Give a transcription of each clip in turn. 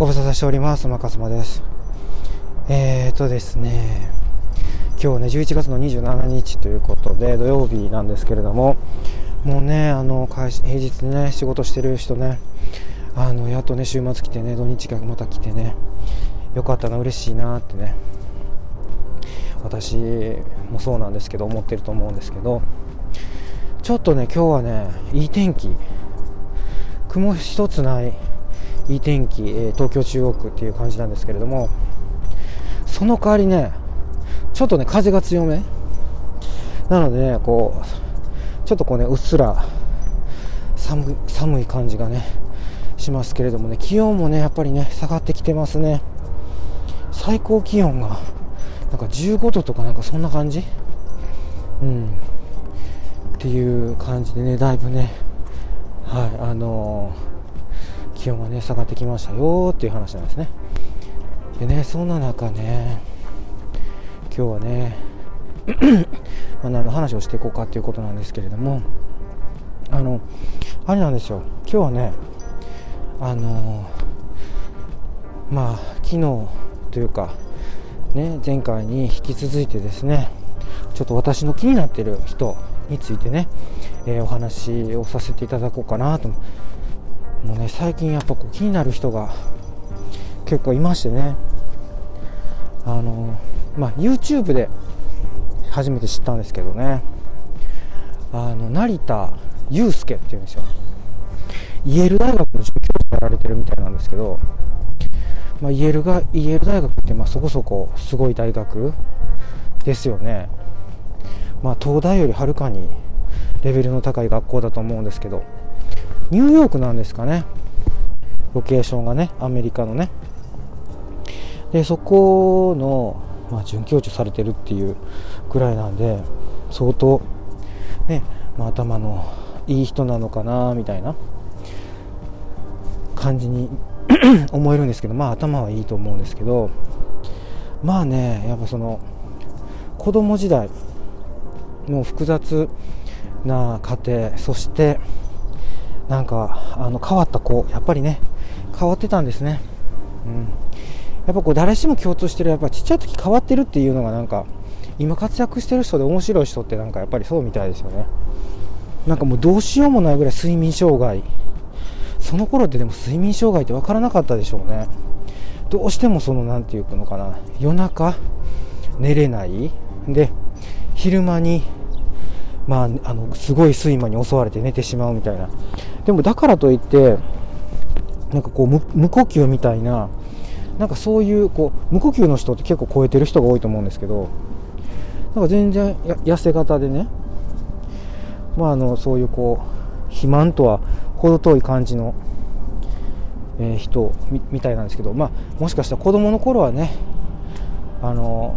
ご無沙汰しております。マカスマです。えーとですね、今日ね、11月の27日ということで、土曜日なんですけれども、もうね、あの、平日ね、仕事してる人ね、あの、やっとね、週末来てね、土日がまた来てね、よかったな、嬉しいなってね、私もそうなんですけど、思ってると思うんですけど、ちょっとね、今日はね、いい天気、雲一つないいい天気、え東京中央区っていう感じなんですけれどもその代わりねちょっとね風が強め。なのでねこうちょっとこうねうっすら寒寒い感じがねしますけれどもね気温もねやっぱりね下がってきてますね。最高気温がなんか15度とかなんかそんな感じ。うん。っていう感じでねだいぶねはいあのー気温がね下がってきましたよっていう話なんですね。でねそんな中ね今日はね まあ何の話をしていこうかっていうことなんですけれどもあのあれなんですよ。今日はねあのまあ昨日というかね前回に引き続いてですねちょっと私の気になってる人についてね、えー、お話をさせていただこうかなと。もね最近やっぱこう気になる人が結構いましてね。あのまあ YouTube で初めて知ったんですけどね。あの成田悠介っていうんですよ。イェール大学の准教授やられてるみたいなんですけど、まあ、イェールがイェール大学ってまあそこそこすごい大学ですよね。まあ東大よりはるかにレベルの高い学校だと思うんですけど。ニューヨークなんですかね。ロケーションがねアメリカのね。でそこの、まあ、准教授されてるっていうくらいなんで相当ね、まあ、頭のいい人なのかなみたいな感じに 思えるんですけどまあ頭はいいと思うんですけどまあねやっぱその子供時代の複雑な家庭そしてなんかあの変わった子やっぱりね変わってたんですね、うん、やっぱこう誰しも共通してるやっぱちっちゃい時変わってるっていうのがなんか今活躍してる人で面白い人ってなんかやっぱりそうみたいですよね。なんかもうどうしようもないぐらい睡眠障害。その頃ってでも睡眠障害って分からなかったでしょうね。どうしてもその何て言うのかな夜中寝れない。で昼間にまあ、あのすごい睡魔に襲われて寝てしまうみたいな。でもだからといってなんかこう無呼吸みたいななんかそういうこう無呼吸の人って結構超えてる人が多いと思うんですけどなんか全然痩せ型でねまああのそういうこう肥満とは程遠い感じの、えー、人みたいなんですけどまあもしかしたら子供の頃はねあの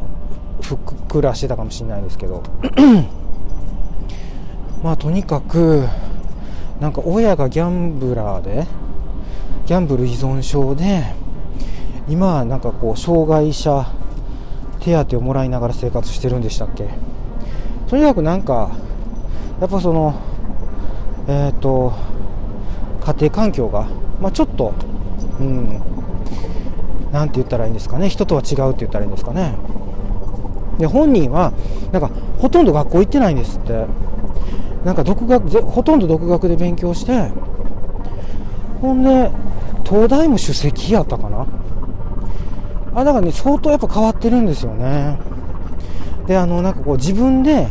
ふっくらしてたかもしれないですけど。まあとにかくなんか親がギャンブラーでギャンブル依存症で今はなんかこう障害者手当をもらいながら生活してるんでしたっけ？とにかくなんかやっぱそのえっ、ー、と家庭環境が、まあ、ちょっとうんなんて言ったらいいんですかね？人とは違うって言ったらいいんですかね？で本人はなんかほとんど学校行ってないんですって。なんか独学ほとんど独学で勉強してほんで東大も首席やったかな？あだからね相当やっぱ変わってるんですよね。であのなんかこう自分で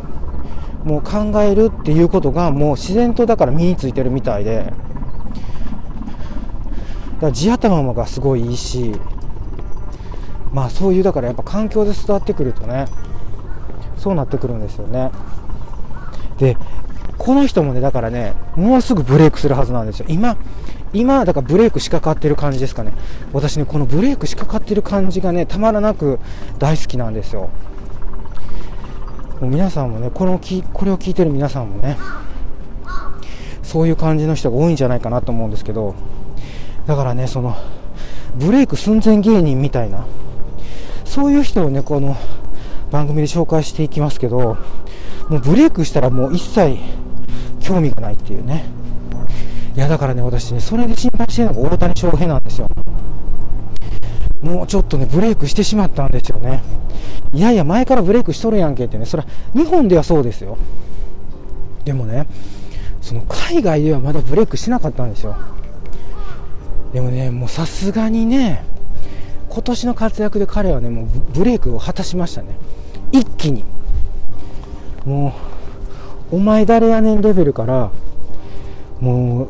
もう考えるっていうことがもう自然とだから身についてるみたいで。だから地頭がすごいいいしまあそういうだからやっぱ環境で育ってくるとねそうなってくるんですよね。でこの人もね、だからね、もうすぐブレイクするはずなんですよ。今、今、だからブレイクしかかってる感じですかね。私ね、このブレイクしかかってる感じがね、たまらなく大好きなんですよ。もう皆さんもね、このき、これを聞いてる皆さんもね、そういう感じの人が多いんじゃないかなと思うんですけど、だからね、その、ブレイク寸前芸人みたいな、そういう人をね、この番組で紹介していきますけど、もうブレイクしたらもう一切興味がないっていうね。いや、だからね、私ね、それで心配してるのが大谷翔平なんですよ。もうちょっとね、ブレイクしてしまったんですよね。いやいや、前からブレイクしとるやんけってね、それは日本ではそうですよ。でもね、その海外ではまだブレイクしなかったんですよ。でもね、もうさすがにね、今年の活躍で彼はね、もうブレイクを果たしましたね。一気に。もう、お前誰やねんレベルから、もう、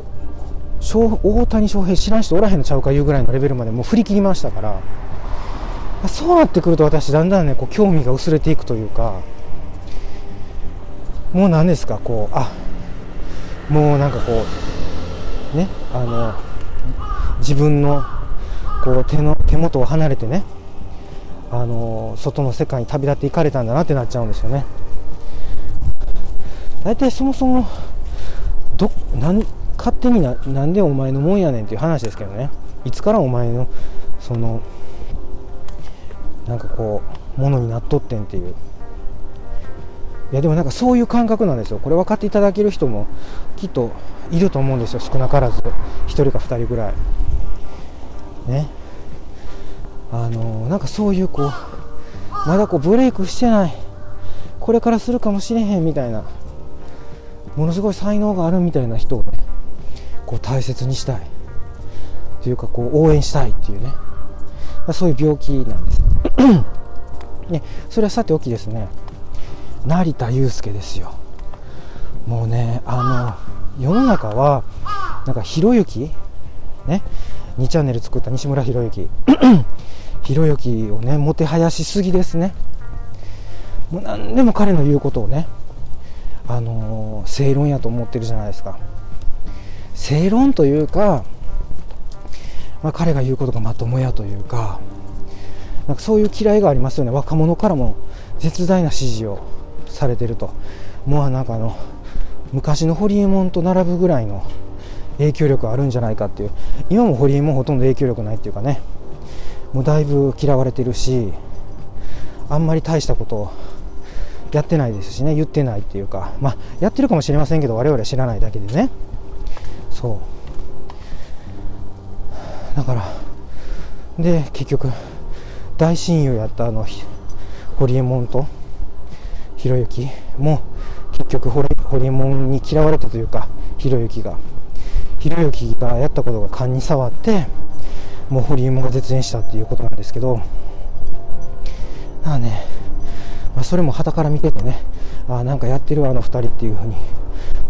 大谷翔平知らん人おらへんのちゃうかいうぐらいのレベルまでもう振り切りましたからそうなってくると私だんだんねこう興味が薄れていくというかもう何ですかこうあもうなんかこうねあの自分のこう手の手元を離れてねあの外の世界に旅立っていかれたんだなってなっちゃうんですよね。大体そもそもどなん勝手にななんでお前のもんやねんっていう話ですけどね。いつからお前のそのなんかこうものになっとってんっていう。いやでもなんかそういう感覚なんですよ。これ分かっていただける人もきっといると思うんですよ。少なからず。1人か2人ぐらい。ね。あのー、なんかそういうこうまだこうブレイクしてない。これからするかもしれへんみたいな。ものすごい才能があるみたいな人をねこう大切にしたい。というかこう応援したいっていうね。そういう病気なんです ね、それはさておきですね。成田悠輔ですよ。もうねあの世の中はなんかひろゆきね2チャンネル作った西村博之 ひろゆきをねもてはやしすぎですね。もう何でも彼の言うことをねあの、正論やと思ってるじゃないですか。正論というか、まあ、彼が言うことがまともやというかなんかそういう嫌いがありますよね。若者からも絶大な支持をされてると。もうなんかあの昔のホリエモンと並ぶぐらいの影響力あるんじゃないかっていう。今もホリエモンほとんど影響力ないっていうかね。もうだいぶ嫌われてるしあんまり大したことをやってないですしね言ってないっていうかまあやってるかもしれませんけど我々知らないだけでね。そう。だからで結局大親友やったあのホリエモンとひろゆきも結局ホリエモンに嫌われたというかひろゆきが。ひろゆきがやったことが勘に触ってもうホリエモンが絶縁したっていうことなんですけど。まあね、まあ、それもはたから見ててねあなんかやってるわあの2人っていうふうに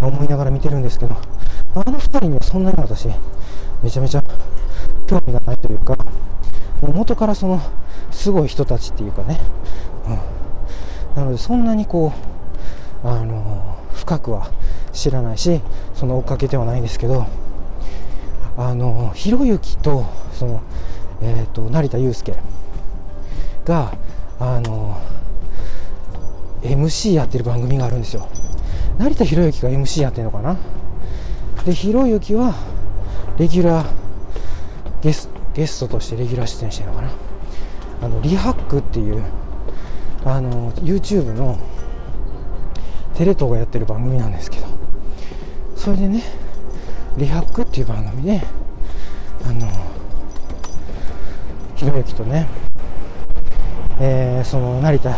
思いながら見てるんですけどあの2人にはそんなに私めちゃめちゃ興味がないというかもう元からそのすごい人たちっていうかね、うん、なのでそんなにこうあの深くは知らないしその追っかけてはないんですけどあのひろゆきとその、えーと、成田悠輔があの MC やってる番組があるんですよ。成田博之が MC やってるのかな。でひろゆきはレギュラーゲスゲストとしてレギュラー出演してるのかな。あのリハックっていうあの YouTube のテレ東がやってる番組なんですけど。それでねリハックっていう番組であのひろゆきとね、えー、その成田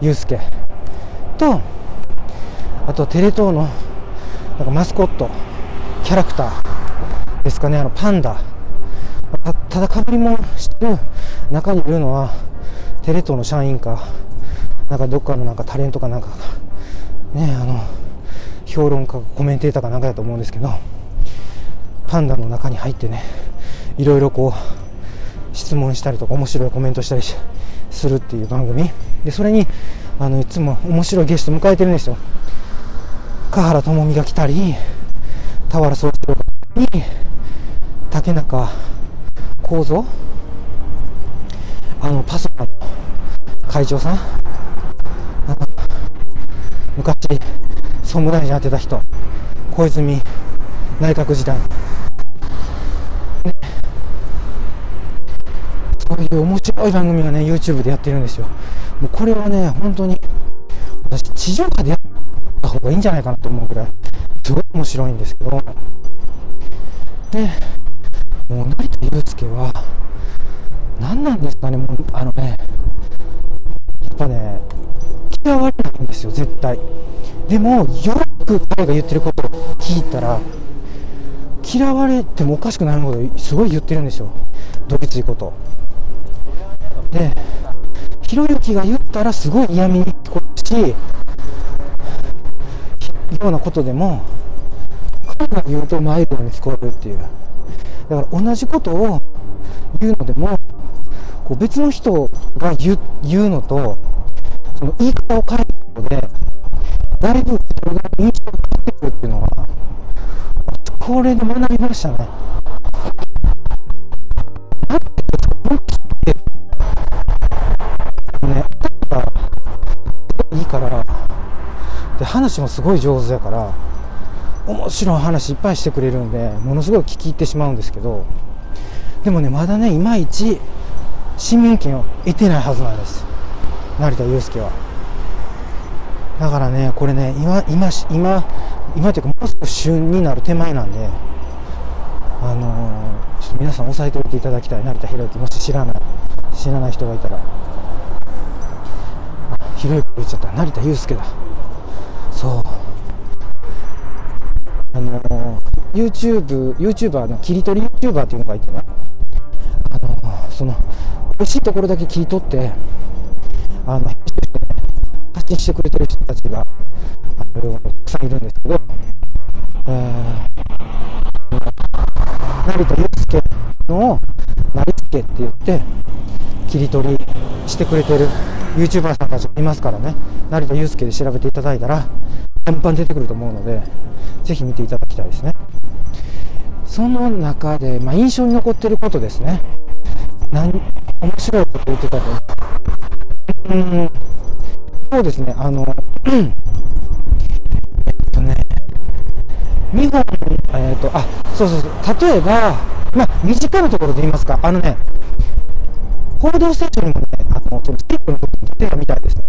悠輔とあとテレ東のなんかマスコットキャラクターですかね。あのパンダ。ただかぶりもしてる中にいるのはテレ東の社員かなんかどっかのなんかタレントかなんかねあの評論家コメンテーターかなんかだと思うんですけどパンダの中に入ってねいろいろこう質問したりとか面白いコメントしたりしてするっていう番組。でそれにあのいつも面白いゲスト迎えてるんですよ。華原朋美が来たり田原総一郎に竹中幸三あのパソコン会長さん昔総務大臣やってた人小泉内閣時代、面白い番組がね YouTube でやってるんですよ。もうこれはね本当に私地上波でやった方がいいんじゃないかなと思うぐらいすごい面白いんですけど。ねもう成田悠輔は何なんですかねもうあのねやっぱね嫌われないんですよ絶対。でもよく彼が言ってることを聞いたら嫌われてもおかしくないほどすごい言ってるんですよ。どぎついこと。でひろゆきが言ったらすごい嫌味に聞こえるしようなことでも彼が言うとマイルドに聞こえるっていうだから同じことを言うのでもこう別の人が言うのとその言い方を変えることでだいぶ人が印象が変わってくるっていうのはこれで学びました。ね、から。で話もすごい上手やから面白い話いっぱいしてくれるんでものすごい聞き入ってしまうんですけどでもねまだねいまいち市民権を得てないはずなんです。成田悠介は。だからねこれね今今今今というかもう少し旬になる手前なんであのー、ちょっと皆さん押さえておいていただきたい。成田博之もし知らない知らない人がいたら。言っちゃった。成田悠介だ。そう。あのー、YouTube、YouTuber の切り取り YouTuber っていうのがいてね。あのー、その美味しいところだけ切り取ってあの発信してくれてる人たちがあのたくさんいるんですけど、えー、成田悠介のを成助って言って切り取りしてくれてる。YouTuber さんたちいますからね。成田悠介で調べていただいたらパンパン出てくると思うのでぜひ見ていただきたいですね。その中で、まあ、印象に残ってることですね。何面白いこと言ってたと。うんそうですね。あのえっとね日本えっ、ー、とあそうそうそう。例えばまあ身近なところで言いますか。あのね報道ステーションにもねあのそのステップの時に出てみたいですね。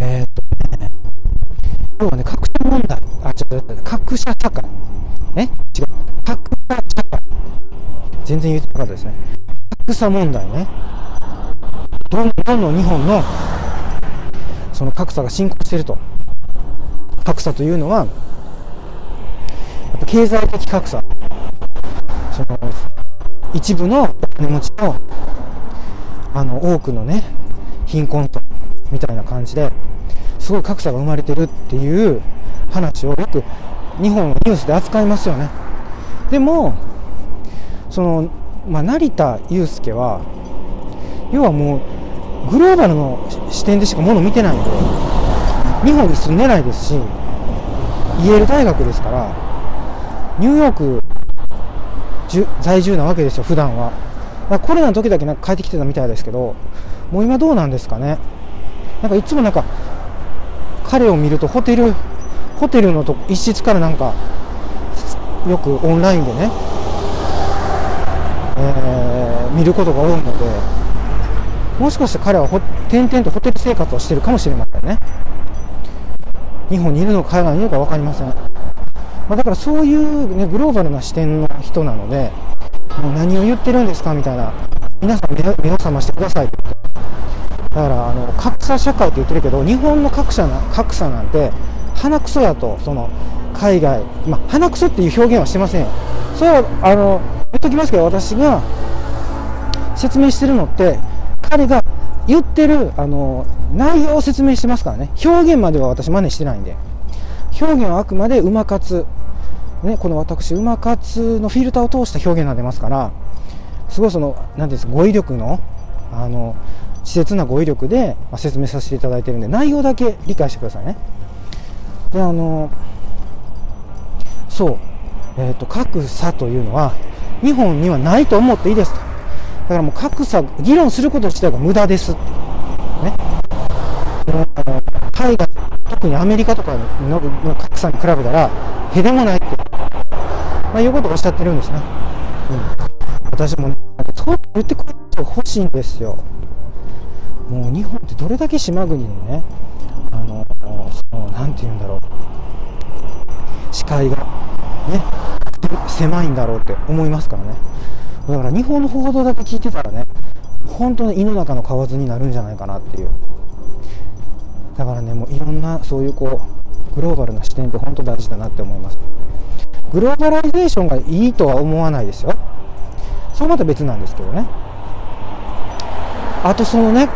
えっ、とね要はね格差問題。あ違う違う格差社会ね違う。格差社会全然言ってなかったですね。格差問題ね。どんどんどん日本のその格差が進行していると。格差というのはやっぱ経済的格差。その一部のお金持ちのあの多くのね貧困とみたいな感じですごい格差が生まれてるっていう話をよく日本のニュースで扱いますよね。でもその、まあ、成田悠輔は要はもうグローバルの視点でしかもの見てないんで日本に住んでないですしイェール大学ですからニューヨーク在住なわけですよ普段は。コロナの時だけなんか帰ってきてたみたいですけどもう今どうなんですかね。なんかいつもなんか彼を見るとホテルホテルのと一室からなんかよくオンラインでね、えー、見ることが多いのでもしかして彼は転々とホテル生活をしてるかもしれませんね。日本にいるのか海外にいるのか分かりません、まあ、だからそういう、ね、グローバルな視点の人なのでもう何を言ってるんですかみたいな。皆さん目を覚ましてください。ってだからあの格差社会って言ってるけど日本の格差な格差なんて鼻くそやとその海外、まあ、鼻くそっていう表現はしてませんよ。それはあの言っときますけど私が説明してるのって彼が言ってるあの内容を説明してますからね。表現までは私真似してないんで。表現はあくまで馬活。ね、この私馬活のフィルターを通した表現が出ますからすごいその何ていうんですか語彙力のあの稚拙な語彙力で説明させていただいてるんで内容だけ理解してくださいね。であのそう、えーと、格差というのは日本にはないと思っていいですと。だからもう格差議論すること自体が無駄ですね。海外特にアメリカとかの格差に比べたらへでもないって、まあ、いうことをおっしゃってるんですね、うん、私もねそう言ってくれる人欲しいんですよ。もう日本ってどれだけ島国でねあのそのなんて言うんだろう。視界がね狭いんだろうって思いますからね。だから日本の報道だけ聞いてたらね本当に胃の中の蛙になるんじゃないかなっていう。だからねもういろんなそういうこうグローバルな視点って本当大事だなって思います。グローバライゼーションがいいとは思わないですよ。それまた別なんですけどね。あとそのね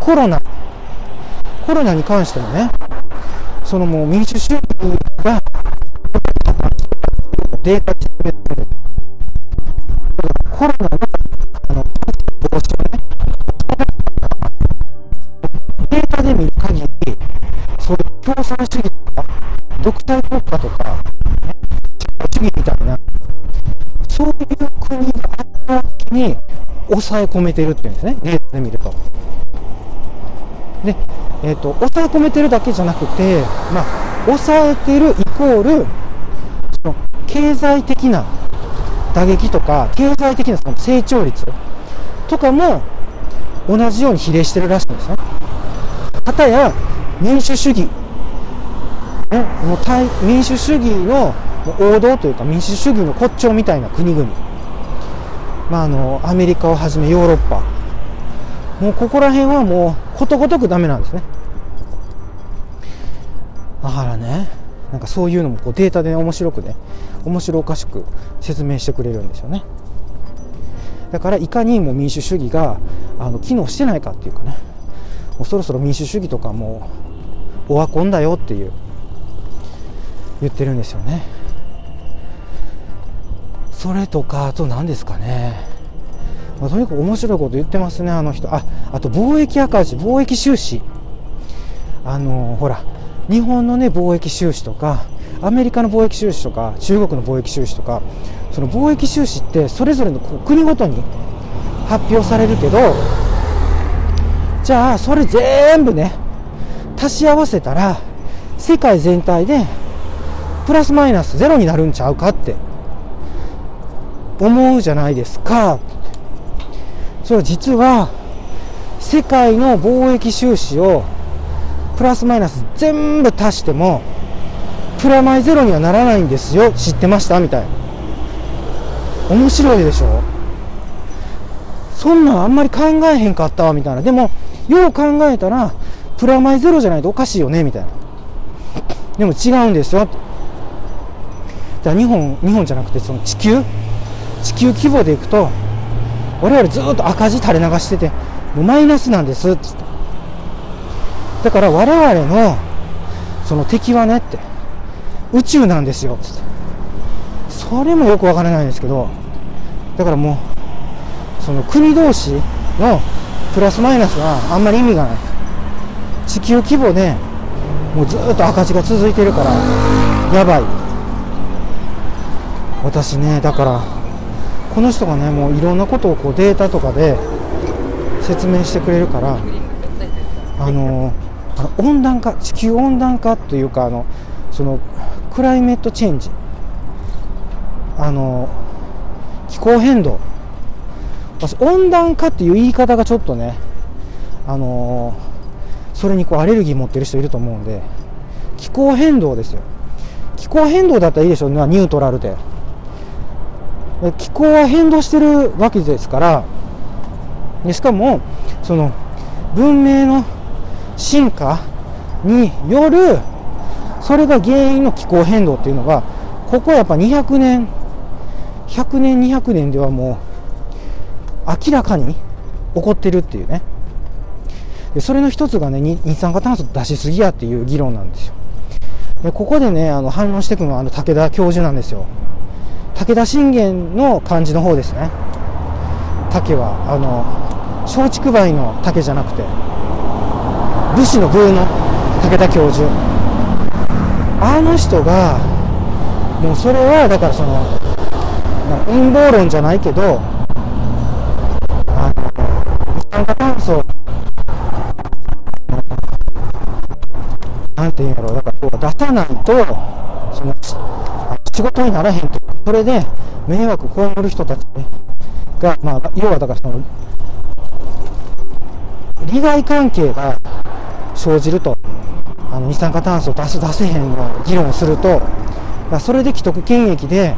コロナ。コロナに関してもねそのもう民主主義がデータで説明コロナのそういう共産主義とか独裁国家とか、ね、主義みたいなそういう国が圧倒的に抑え込めてるっていうんですねデータで見ると。で、えーと、抑え込めてるだけじゃなくて、まあ、抑えてるイコールその経済的な打撃とか経済的なその成長率とかも同じように比例してるらしいんですね。かたや民主主義、ね、もう対民主主義の王道というか民主主義の骨頂みたいな国々、まあ、あのアメリカをはじめヨーロッパ。もうここら辺はもうことごとくダメなんですね。だからねなんかそういうのもこうデータで、面白くね面白おかしく説明してくれるんですよね。だからいかにも民主主義があの機能してないかっていうかね。もうそろそろ民主主義とかもうオワコンだよっていう言ってるんですよね。それとかあと何ですかね、まあ、とにかく面白いこと言ってますねあの人。ああと貿易赤字貿易収支。あのほら日本のね貿易収支とかアメリカの貿易収支とか中国の貿易収支とかその貿易収支ってそれぞれの国ごとに発表されるけどじゃあそれ全部ね足し合わせたら世界全体でプラスマイナスゼロになるんちゃうかって思うじゃないですか。それは実は世界の貿易収支をプラスマイナス全部足してもプラマイゼロにはならないんですよ。知ってました？みたいな。面白いでしょ？そんなんあんまり考えへんかったわみたいな。でもよう考えたらプラマイゼロじゃないとおかしいよねみたいな。でも違うんですよじゃあ日本日本じゃなくてその地球。地球規模でいくと我々ずっと赤字垂れ流しててもうマイナスなんですっつって。だから我々のその敵はねって。宇宙なんですよつって。それもよくわからないんですけどだからもうその国同士のプラスマイナスはあんまり意味がない。地球規模でもうずっと赤字が続いてるからやばい。私ねだからこの人がねもういろんなことをこうデータとかで説明してくれるからあのあの温暖化地球温暖化というかあのそのクライメットチェンジ。あの気候変動。温暖化っていう言い方がちょっとねあのそれにこうアレルギー持ってる人いると思うんで気候変動ですよ。気候変動だったらいいでしょう。ねニュートラルで。気候は変動してるわけですからでしかもその文明の進化によるそれが原因の気候変動っていうのがここはやっぱ200年100年200年ではもう明らかに起こってるっていうね。でそれの一つがね二酸化炭素出しすぎやっていう議論なんですよ。でここでねあの反論していくのはあの武田教授なんですよ。武田信玄の漢字の方ですね。竹はあの松竹梅の竹じゃなくて武士の武の武田教授。あの人がもうそれはだからその陰謀論じゃないけど酸化炭素なんていうんやろう。だから出さないとその仕事にならへんと。それで迷惑を被る人たちが、まあ、要はだからその利害関係が生じると。あの二酸化炭素出す出せへんの議論をすると。それで既得権益で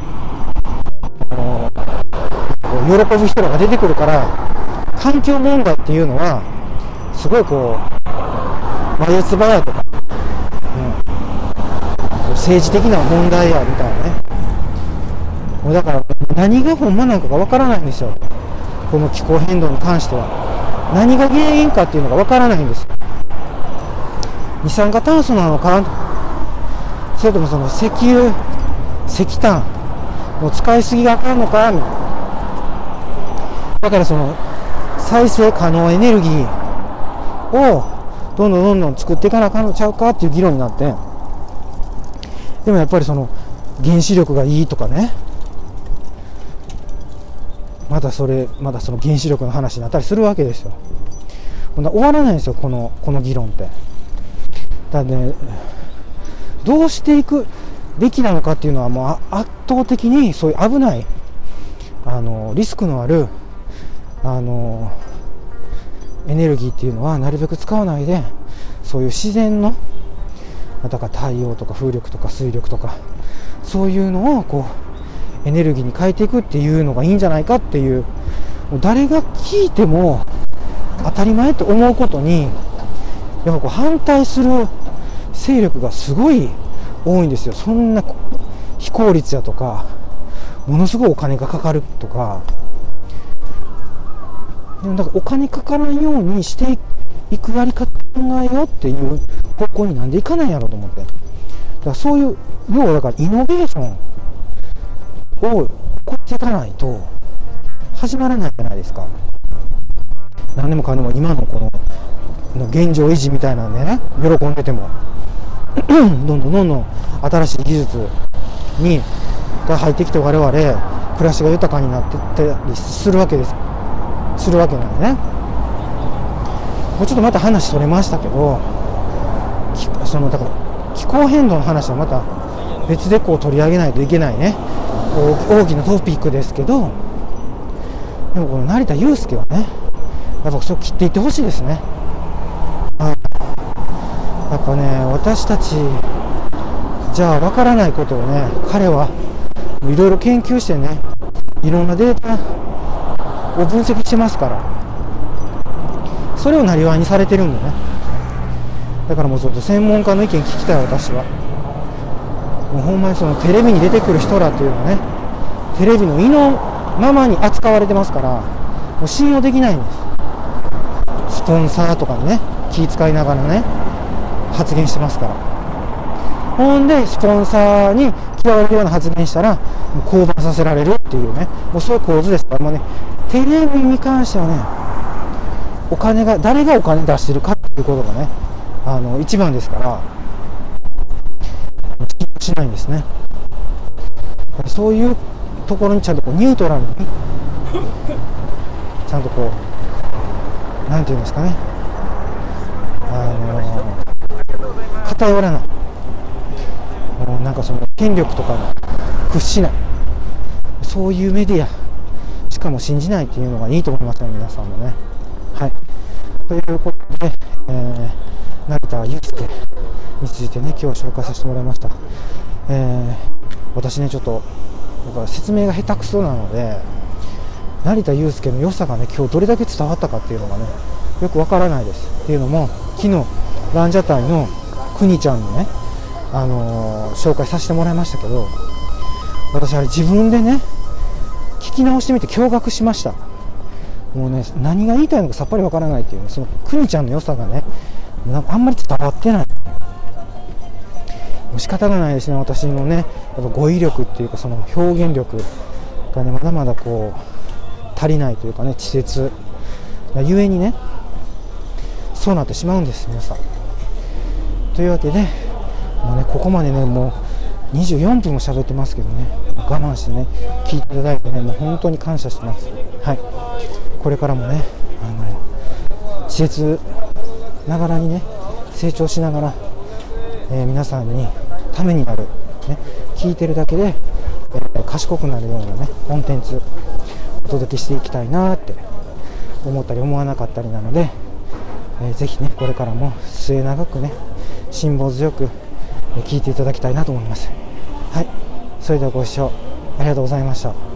喜ぶ人らが出てくるから環境問題っていうのはすごいこう眉唾やとか、うん、政治的な問題やみたいなね。もうだから何がほんまなのかがわからないんですよ。この気候変動に関しては。何が原因かっていうのがわからないんです二酸化炭素なのかそれともその石油石炭の使いすぎがあかんのかみたいな。だからその再生可能エネルギーをどんどんどんどん作っていかなあかんのちゃうかっていう議論になってでもやっぱりその原子力がいいとかね。まだそれまだその原子力の話になったりするわけですよ。終わらないんですよこのこの議論って。だねどうしていくべきなのかっていうのはもう圧倒的にそういう危ないあのリスクのあるあのエネルギーっていうのはなるべく使わないでそういう自然のだから太陽とか風力とか水力とかそういうのをこうエネルギーに変えていくっていうのがいいんじゃないかっていう誰が聞いても当たり前と思うことにやっぱこう反対する勢力がすごい多いんですよ。そんな非効率やとかものすごいお金がかかるとかだからお金かからんようにしていくやり方考えようっていう方向になんでいかないんやろうと思って。だからそういう要はだからイノベーションを起こっていかないと始まらないじゃないですか。何でもかんでも今のこの現状維持みたいなんでね喜んでても。どんどんどんどん新しい技術にが入ってきて我々暮らしが豊かになっていったりするわけです。するわけなんでね。もうちょっとまた話それましたけどそのだから気候変動の話はまた別でこう取り上げないといけないね。大きなトピックですけど。でもこの成田悠介はねやっぱそう切っていってほしいですね。やっぱね私たちじゃあ分からないことをね彼はいろいろ研究してねいろんなデータを分析してますから。それをなりわいにされてるんでね。だからもうちょっと専門家の意見聞きたい私は。もうほんまにそのテレビに出てくる人らっていうのはねテレビの意のままに扱われてますからもう信用できないんです。スポンサーとかにね気遣いながらね発言してますから。ほんでスポンサーに嫌われるような発言したらもう降板させられるっていうねもうそういう構図です。からもうねテレビに関してはねお金が誰がお金出してるかっていうことがねあの一番ですからしないんですね。そういうところにちゃんとこうニュートラルにちゃんとこう何て言うんですかね。あの偏らない。もうなんかその権力とかに屈しない。そういうメディアしかも信じないっていうのがいいと思いますよ皆さんもね。はい。ということで、えー、成田悠介についてね今日紹介させてもらいました、えー、私ねちょっとだから説明が下手くそなので成田悠介の良さがね今日どれだけ伝わったかっていうのがねよくわからないです。っていうのも昨日ランジャタイのくにちゃんのね、あのー、紹介させてもらいましたけど私あれ自分でね聞き直してみて驚愕しました。もうね何が言いたいのかさっぱりわからないっていう、ね、そのくにちゃんの良さがねあんまり伝わってない。もう仕方がないですね私のねやっぱ語彙力っていうかその表現力がねまだまだこう足りないというかね稚拙。ゆえにねそうなってしまうんです皆さん。というわけでもうねここまでねもう24分も喋ってますけどね。我慢してね聞いていただいてねもう本当に感謝してます。はい。これからもねあの施設ながらにね成長しながら、えー、皆さんにためになる、ね、聞いてるだけで、えー、賢くなるようなねコンテンツお届けしていきたいなって思ったり思わなかったりなので、えー、ぜひねこれからも末永くね辛抱強く聞いていただきたいなと思います。それではご視聴ありがとうございました。